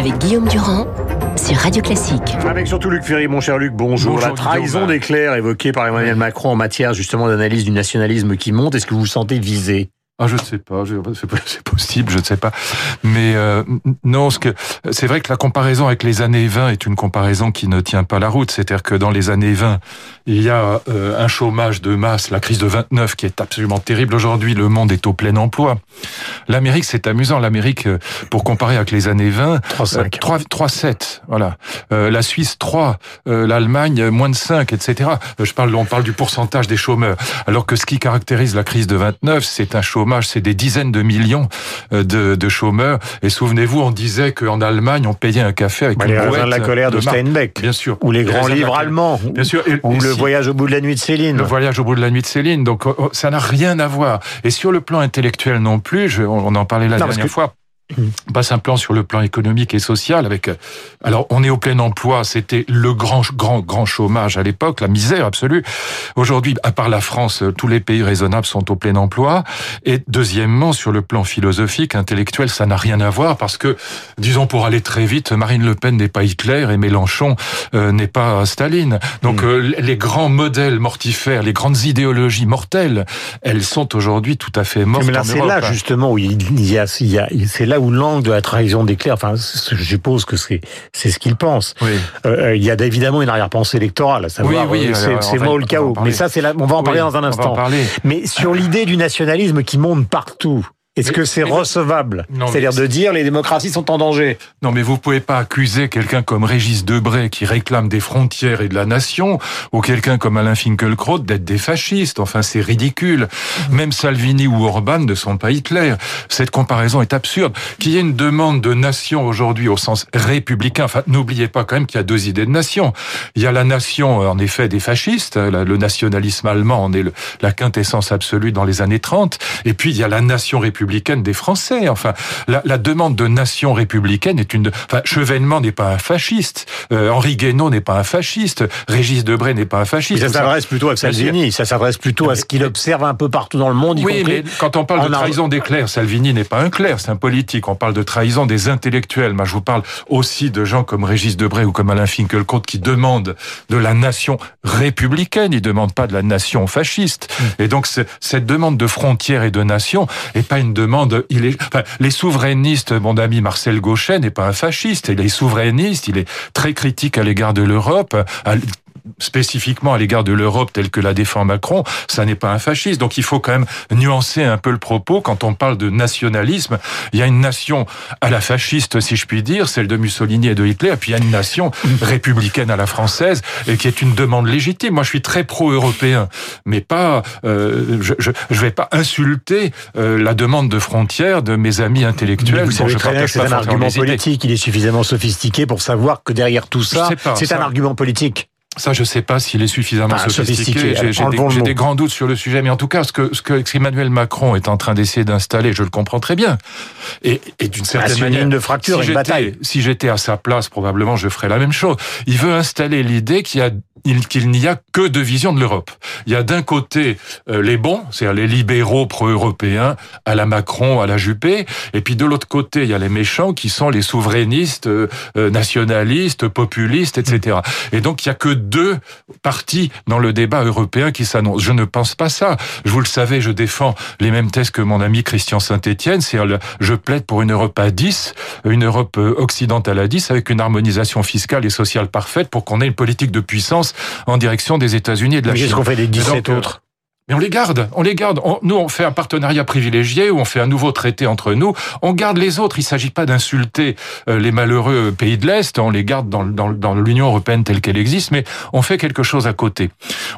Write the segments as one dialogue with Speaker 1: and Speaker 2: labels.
Speaker 1: avec Guillaume Durand sur Radio Classique.
Speaker 2: Avec surtout Luc Ferry, mon cher Luc, bonjour.
Speaker 3: Bonjour,
Speaker 2: La trahison d'éclair évoquée par Emmanuel Macron en matière justement d'analyse du nationalisme qui monte, est-ce que vous vous sentez visé?
Speaker 3: Ah, je ne sais pas, c'est possible, je ne sais pas. Mais euh, non, ce que c'est vrai que la comparaison avec les années 20 est une comparaison qui ne tient pas la route. C'est-à-dire que dans les années 20, il y a euh, un chômage de masse, la crise de 29 qui est absolument terrible. Aujourd'hui, le monde est au plein emploi. L'Amérique, c'est amusant. L'Amérique, euh, pour comparer avec les années 20,
Speaker 2: 3,5.
Speaker 3: 3, 3,7, voilà. Euh, la Suisse 3, euh, l'Allemagne euh, moins de 5, etc. Euh, Je parle, on parle du pourcentage des chômeurs. Alors que ce qui caractérise la crise de 29, c'est un chômage, c'est des dizaines de millions euh, de, de chômeurs. Et souvenez-vous, on disait qu'en Allemagne, on payait un café avec
Speaker 2: Bah,
Speaker 3: une
Speaker 2: Les raisins de la colère de. Steinbeck.
Speaker 3: Bien sûr.
Speaker 2: Ou les
Speaker 3: Les
Speaker 2: grands livres allemands.
Speaker 3: Bien sûr. Et-
Speaker 2: Ou
Speaker 3: et
Speaker 2: le
Speaker 3: si-
Speaker 2: voyage au bout de la nuit de Céline.
Speaker 3: le voyage au bout de la nuit de Céline. Donc oh, oh, ça n'a rien à voir. Et sur le plan intellectuel non plus, je- on en parlait la
Speaker 2: Non,
Speaker 3: dernière fois. Pas simplement sur le plan économique et social. Avec, euh, alors, on est au plein emploi. C'était le grand, grand, grand chômage à l'époque, la misère absolue. Aujourd'hui, à part la France, euh, tous les pays raisonnables sont au plein emploi. Et deuxièmement, sur le plan philosophique, intellectuel, ça n'a rien à voir parce que, disons, pour aller très vite, Marine Le Pen n'est pas Hitler et Mélenchon euh, n'est pas Staline. Donc, euh, les grands modèles mortifères, les grandes idéologies mortelles, elles sont aujourd'hui tout à fait mortes
Speaker 2: Mais là, c'est là justement où il y a, il y a c'est là où l'angle de la trahison d'éclair. Enfin, je suppose que c'est c'est ce qu'il pense.
Speaker 3: Oui.
Speaker 2: Euh, il y a évidemment une arrière-pensée électorale, à savoir
Speaker 3: Oui, oui,
Speaker 2: euh, c'est mort le chaos. Mais ça, c'est là, on va en parler dans un
Speaker 3: on va en
Speaker 2: instant.
Speaker 3: parler.
Speaker 2: Mais sur l'idée du nationalisme qui monte partout. Est-ce que c'est recevable C'est-à-dire
Speaker 3: c'est-
Speaker 2: de dire les démocraties sont en danger.
Speaker 3: Non, mais vous pouvez pas accuser quelqu'un comme Régis Debray qui réclame des frontières et de la nation, ou quelqu'un comme Alain Finkielkraut d'être des fascistes. Enfin, c'est ridicule. Même Salvini ou Orban ne sont pas Hitler. Cette comparaison est absurde. Qu'il y ait une demande de nation aujourd'hui au sens républicain. Enfin, n'oubliez pas quand même qu'il y a deux idées de nation. Il y a la nation, en effet, des fascistes. La- Le nationalisme allemand en est la quintessence absolue dans les années 30. Et puis, il y a la nation républicaine des Français. Enfin, la, la demande de nation républicaine est une... Enfin, Chevènement n'est pas un fasciste. Euh, Henri Guénaud n'est pas un fasciste. Régis Debray n'est pas un
Speaker 2: Mais
Speaker 3: fasciste.
Speaker 2: ça
Speaker 3: Tout ça-
Speaker 2: s'adresse plutôt à Salvini. Ça s'adresse plutôt à ce qu'il observe un peu partout dans le monde, y
Speaker 3: Oui,
Speaker 2: compris
Speaker 3: mais quand on parle de trahison des clercs, Salvini n'est pas un clerc, c'est un politique. On parle de trahison des intellectuels. Moi, je vous parle aussi de gens comme Régis Debray ou comme Alain Finkielkraut qui demandent de la nation républicaine. Ils demandent pas de la nation fasciste.
Speaker 2: Mm.
Speaker 3: Et donc, cette demande de frontières et de nation est pas une demande. Il est, enfin, les souverainistes, mon ami Marcel Gauchet n'est pas un fasciste. Il est souverainiste. Il est très critique à l'égard de l'Europe. Spécifiquement à l'égard de l'Europe telle que la défend Macron, ça n'est pas un fasciste. Donc il faut quand même nuancer un peu le propos. Quand on parle de nationalisme, il y a une nation à la fasciste, si je puis dire, celle de Mussolini et de Hitler, et puis il y a une nation républicaine à la française, et qui est une demande légitime. Moi, je suis très pro-européen, mais pas, euh, je, je, je vais pas insulter euh, la demande de frontières de mes amis
Speaker 2: Mais
Speaker 3: intellectuels.
Speaker 2: vous savez
Speaker 3: je
Speaker 2: très bien que
Speaker 3: partage
Speaker 2: c'est un argument politique. Il est suffisamment sophistiqué pour savoir que derrière tout ça, c'est un argument politique.
Speaker 3: Ça, je sais pas s'il est suffisamment
Speaker 2: Enfin,
Speaker 3: sophistiqué.
Speaker 2: sophistiqué,
Speaker 3: J'ai des, grands doutes sur le sujet, mais en tout cas, ce que, ce que Emmanuel Macron est en train d'essayer d'installer, je le comprends très bien. Et, et d'une
Speaker 2: Ah,
Speaker 3: certaine
Speaker 2: c'est une
Speaker 3: manière,
Speaker 2: ligne de fracture,
Speaker 3: si
Speaker 2: une bataille.
Speaker 3: Si j'étais à sa place, probablement, je ferais la même chose. Il veut installer l'idée qu'il y a il- qu'il n'y a que deux visions de l'Europe. Il y a d'un côté euh, les bons, c'est-à-dire les libéraux pro-européens, à la Macron, à la Juppé, et puis de l'autre côté, il y a les méchants qui sont les souverainistes, euh, euh, nationalistes, populistes, etc. Et donc, il y a que deux partis dans le débat européen qui s'annoncent. Je ne pense pas ça. Je vous le savez, je défends les mêmes thèses que mon ami Christian Saint-Etienne, je plaide pour une Europe à 10, une Europe euh, occidentale à 10, avec une harmonisation fiscale et sociale parfaite pour qu'on ait une politique de puissance en direction des États-Unis et de la
Speaker 2: Mais
Speaker 3: Chine.
Speaker 2: qu'est-ce qu'on fait des
Speaker 3: Et
Speaker 2: 17
Speaker 3: donc, euh,
Speaker 2: autres?
Speaker 3: Mais on les garde, on les garde. On- nous, on fait un partenariat privilégié ou on fait un nouveau traité entre nous. On garde les autres. Il s'agit pas d'insulter euh, les malheureux pays de l'Est. On les garde dans, dans, dans l'Union européenne telle qu'elle existe, mais on fait quelque chose à côté.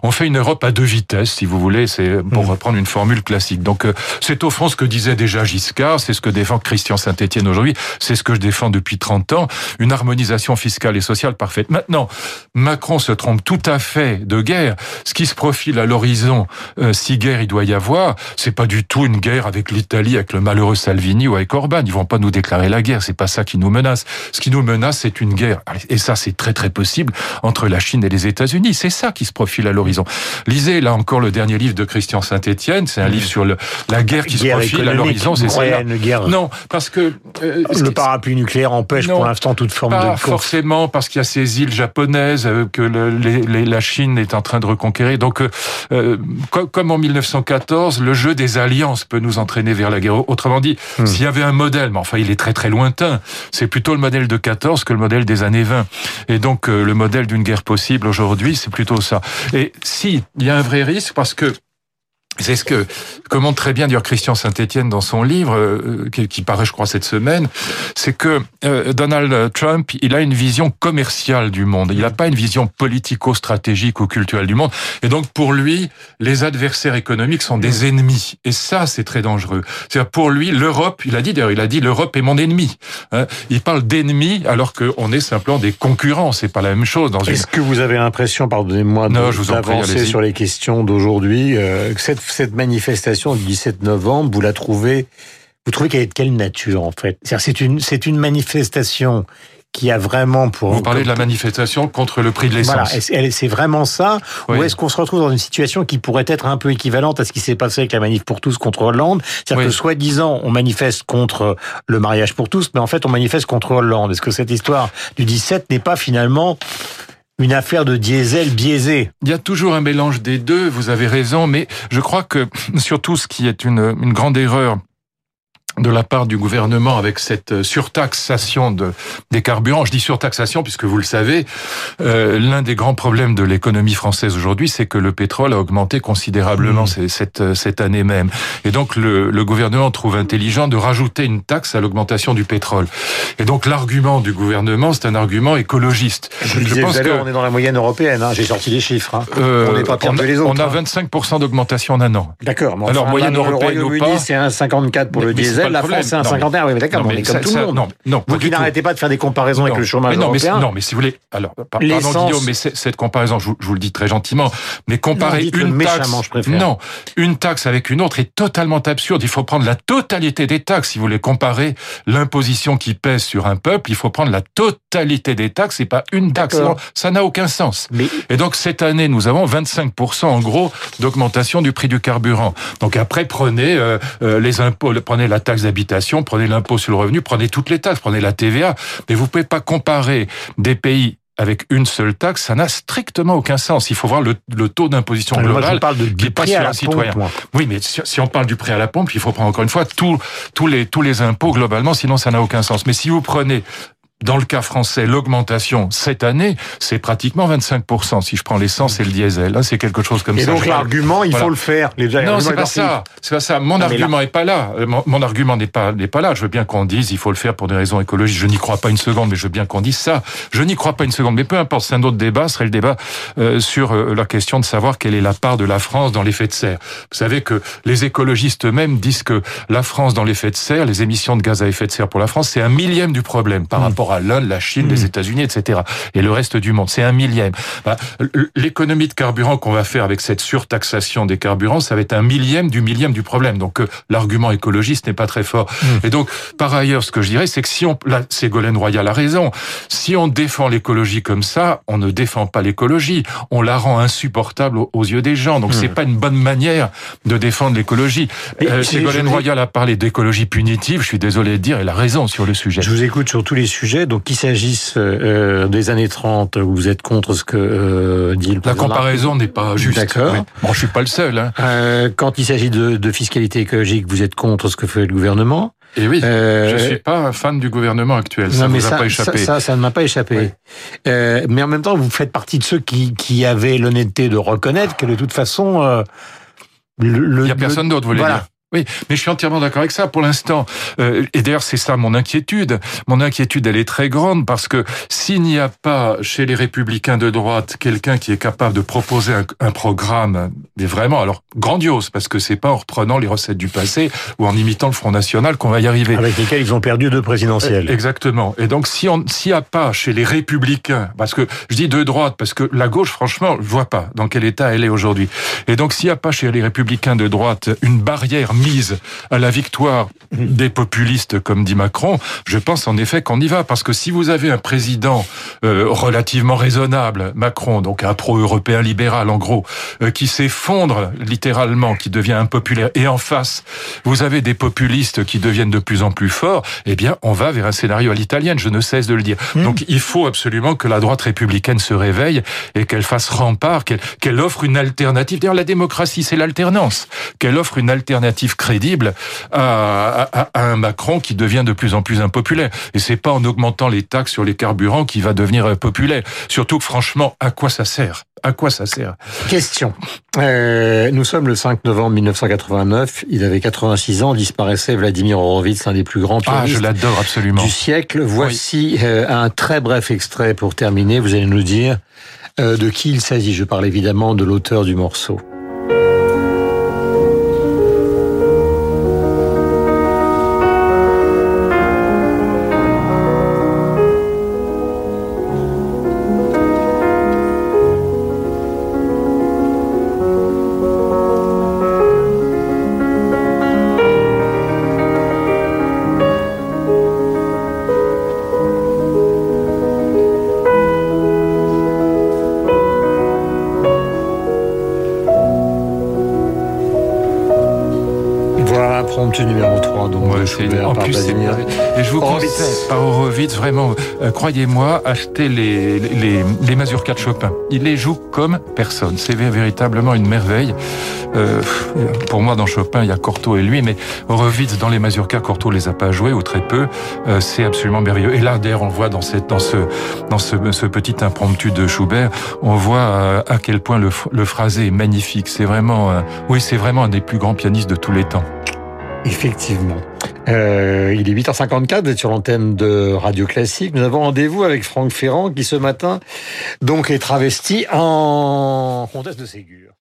Speaker 3: On fait une Europe à deux vitesses, si vous voulez. C'est pour
Speaker 2: Mm.
Speaker 3: reprendre une formule classique. Donc, euh, c'est au fond ce que disait déjà Giscard. C'est ce que défend Christian Saint-Etienne aujourd'hui. C'est ce que je défends depuis 30 ans. Une harmonisation fiscale et sociale parfaite. Maintenant, Macron se trompe tout à fait de guerre. Ce qui se profile à l'horizon, euh, si guerre il doit y avoir, c'est pas du tout une guerre avec l'Italie, avec le malheureux Salvini ou avec Orban. Ils vont pas nous déclarer la guerre. C'est pas ça qui nous menace. Ce qui nous menace, c'est une guerre. Et ça, c'est très très possible entre la Chine et les États-Unis. C'est ça qui se profile à l'horizon. Lisez là encore le dernier livre de Christian Saint-Étienne. C'est un livre sur le, la guerre qui se profile à l'horizon. C'est ça. Non, parce que
Speaker 2: euh, le parapluie nucléaire empêche pour l'instant toute forme
Speaker 3: pas
Speaker 2: de
Speaker 3: forcément parce qu'il y a ces îles japonaises euh, que le, les, la Chine est en train de reconquérir. Donc, euh, euh comme en 1914, le jeu des alliances peut nous entraîner vers la guerre. Autrement dit, hmm. s'il y avait un modèle, mais enfin il est très très lointain, c'est plutôt le modèle de 14 que le modèle des années 20. Et donc le modèle d'une guerre possible aujourd'hui, c'est plutôt ça. Et si il y a un vrai risque parce que c'est ce que commente très bien dire Christian Saint-Étienne dans son livre euh, qui, paraît, je crois, cette semaine. C'est que euh, Donald Trump, il a une vision commerciale du monde. Il n'a pas une vision politico-stratégique ou culturelle du monde. Et donc, pour lui, les adversaires économiques sont des ennemis. Et ça, c'est très dangereux. C'est pour lui, l'Europe, il a dit d'ailleurs, il a dit l'Europe est mon ennemi. Hein. il parle d'ennemis alors qu'on est simplement des concurrents. C'est pas la même chose.
Speaker 2: Est-ce que vous avez l'impression, pardonnez-moi, d'avancer sur les questions d'aujourd'hui, euh, cette cette manifestation du 17 novembre, vous la trouvez, vous trouvez qu'elle est de quelle nature en fait? C'est une, c'est une manifestation qui a vraiment pour...
Speaker 3: Vous parlez de la manifestation contre le prix de l'essence.
Speaker 2: Voilà, c'est vraiment ça? Ou est-ce qu'on se retrouve dans une situation qui pourrait être un peu équivalente à ce qui s'est passé avec la manif pour tous contre Hollande? C'est-à-dire que soi-disant, on manifeste contre le mariage pour tous, mais en fait, on manifeste contre Hollande. Est-ce que cette histoire du 17 n'est pas finalement une affaire de diesel biaisé.
Speaker 3: Il y a toujours un mélange des deux, vous avez raison, mais je crois que surtout ce qui est une, une grande erreur de la part du gouvernement avec cette euh, surtaxation de, des carburants. Je dis surtaxation puisque vous le savez, euh, l'un des grands problèmes de l'économie française aujourd'hui, c'est que le pétrole a augmenté considérablement mmh. cette, euh, cette année même. Et donc le, le, gouvernement trouve intelligent de rajouter une taxe à l'augmentation du pétrole. Et donc l'argument du gouvernement, c'est un argument écologiste.
Speaker 2: Je, je pense que on est dans la moyenne européenne. Hein. J'ai sorti les chiffres. Hein. Euh, on n'est pas pire que les autres.
Speaker 3: On a 25% hein. d'augmentation en un an.
Speaker 2: D'accord. Alors moyenne européenne ou pas C'est 1,54 pour le diesel la France, c'est un 51. Oui, mais d'accord, on est comme tout le monde. Non, non, Vous qui n'arrêtez pas de faire des comparaisons avec le chômage
Speaker 3: non,
Speaker 2: européen.
Speaker 3: Mais, non, mais si vous voulez, alors, pardon Guillaume, mais cette comparaison, je vous, le dis très gentiment, mais comparer une taxe, non, une taxe avec une autre est totalement absurde. Il faut prendre la totalité des taxes. Si vous voulez comparer l'imposition qui pèse sur un peuple, il faut prendre la totalité des taxes et pas une taxe. ça n'a aucun sens. Et donc cette année, nous avons 25% en gros d'augmentation du prix du carburant. Donc après, prenez euh, euh, les impôts, prenez la taxe d'habitation, prenez l'impôt sur le revenu, prenez toutes les taxes, prenez la TVA, mais vous pouvez pas comparer des pays avec une seule taxe, ça n'a strictement aucun sens. Il faut voir le, taux d'imposition global
Speaker 2: parle de, qui sur un citoyen.
Speaker 3: Oui, mais si, on parle du prêt à la pompe, il faut prendre encore une fois tous les, tous les impôts globalement, sinon ça n'a aucun sens. Mais si vous prenez dans le cas français, l'augmentation cette année, c'est pratiquement 25%. Si je prends l'essence et le diesel, là, c'est quelque chose comme
Speaker 2: ça.
Speaker 3: Et
Speaker 2: donc l'argument, il faut le faire.
Speaker 3: Les non, c'est pas ça. C'est pas ça. Mon argument n'est pas là. Mon, argument n'est pas n'est pas là. Je veux bien qu'on dise, il faut le faire pour des raisons écologiques. Je n'y crois pas une seconde, mais je veux bien qu'on dise ça. Je n'y crois pas une seconde. Mais peu importe, c'est un autre débat. Ce serait le débat euh, sur euh, la question de savoir quelle est la part de la France dans l'effet de serre. Vous savez que les écologistes eux-mêmes disent que la France dans l'effet de serre, les émissions de gaz à effet de serre pour la France, c'est un millième du problème par mmh. rapport l'Inde, la Chine, les hmm. États-Unis, etc. Et le reste du monde. C'est un millième. Bah, l'économie de carburant qu'on va faire avec cette surtaxation des carburants, ça va être un millième du millième du problème. Donc euh, l'argument écologiste n'est pas très fort. Hmm. Et donc, par ailleurs, ce que je dirais, c'est que si on... Là, Ségolène Royal a raison. Si on défend l'écologie comme ça, on ne défend pas l'écologie. On la rend insupportable aux yeux des gens. Donc hmm. c'est pas une bonne manière de défendre l'écologie. Euh, Ségolène Royal a parlé d'écologie punitive. Je suis désolé de dire, elle a raison sur le sujet.
Speaker 2: Je vous écoute sur tous les sujets. Donc qu'il s'agisse euh, des années 30, où vous êtes contre ce que euh, dit le
Speaker 3: La comparaison n'est pas juste. D'accord. Bon, je suis pas le seul. Hein.
Speaker 2: Euh, quand il s'agit de, de, fiscalité écologique, vous êtes contre ce que fait le gouvernement.
Speaker 3: Et oui, euh, je suis pas un fan du gouvernement actuel. Ça ne vous a pas échappé.
Speaker 2: Ça, ça, ne m'a pas échappé. Euh, mais en même temps, vous faites partie de ceux qui, qui avaient l'honnêteté de reconnaître que de toute façon,
Speaker 3: le, il n'y a personne d'autre, vous voulez dire Oui, mais je suis entièrement d'accord avec ça pour l'instant. Euh, et d'ailleurs, c'est ça mon inquiétude. Mon inquiétude, elle est très grande parce que s'il n'y a pas chez les républicains de droite quelqu'un qui est capable de proposer un, un, programme, mais vraiment, alors grandiose, parce que c'est pas en reprenant les recettes du passé ou en imitant le Front National qu'on va y arriver.
Speaker 2: Avec lesquels ils ont perdu deux présidentielles.
Speaker 3: Exactement. Et donc, si on s'il n'y a pas chez les républicains, parce que je dis de droite, parce que la gauche, franchement, je vois pas dans quel état elle est aujourd'hui. Et donc, s'il n'y a pas chez les républicains de droite une barrière mise à la victoire des populistes, comme dit Macron, je pense en effet qu'on y va. Parce que si vous avez un président euh, relativement raisonnable, Macron, donc un pro-européen libéral en gros, euh, qui s'effondre littéralement, qui devient impopulaire, et en face, vous avez des populistes qui deviennent de plus en plus forts, eh bien, on va vers un scénario à l'italienne, je ne cesse de le dire. Mmh. Donc, il faut absolument que la droite républicaine se réveille et qu'elle fasse rempart, qu'elle offre une alternative. D'ailleurs, la démocratie, c'est l'alternance. Qu'elle offre une alternative crédible à, à, à, un Macron qui devient de plus en plus impopulaire. Et c'est pas en augmentant les taxes sur les carburants qui va devenir euh, populaire. Surtout que franchement, à quoi ça sert? À quoi ça sert?
Speaker 2: Question. Euh, nous sommes le 5 novembre 1989. Il avait 86 ans. Disparaissait Vladimir Horowitz, l'un des plus grands
Speaker 3: pianistes ah, je l'adore absolument.
Speaker 2: du siècle. Voici oui. euh, un très bref extrait pour terminer. Vous allez nous dire de qui il s'agit. Je parle évidemment de l'auteur du morceau. Impromptu numéro 3, donc
Speaker 3: ouais, Schubert, en plus, Et je vous conseille, par Horowitz, vraiment, euh, croyez-moi, achetez les, les, les mazurkas de Chopin. Il les joue comme personne. C'est véritablement une merveille. Euh, pour moi, dans Chopin, il y a Cortot et lui, mais Horowitz, dans les mazurkas, Cortot les a pas joués, ou très peu. Euh, c'est absolument merveilleux. Et là, d'ailleurs, on voit dans, cette, dans, ce, dans ce, ce petit impromptu de Schubert, on voit euh, à quel point le, le phrasé est magnifique. C'est vraiment, oui, c'est vraiment un des plus grands pianistes de tous les temps.
Speaker 2: Effectivement. Euh, il est 8h54, vous êtes sur l'antenne de Radio Classique. Nous avons rendez-vous avec Franck Ferrand qui ce matin donc est travesti en comtesse de Ségur.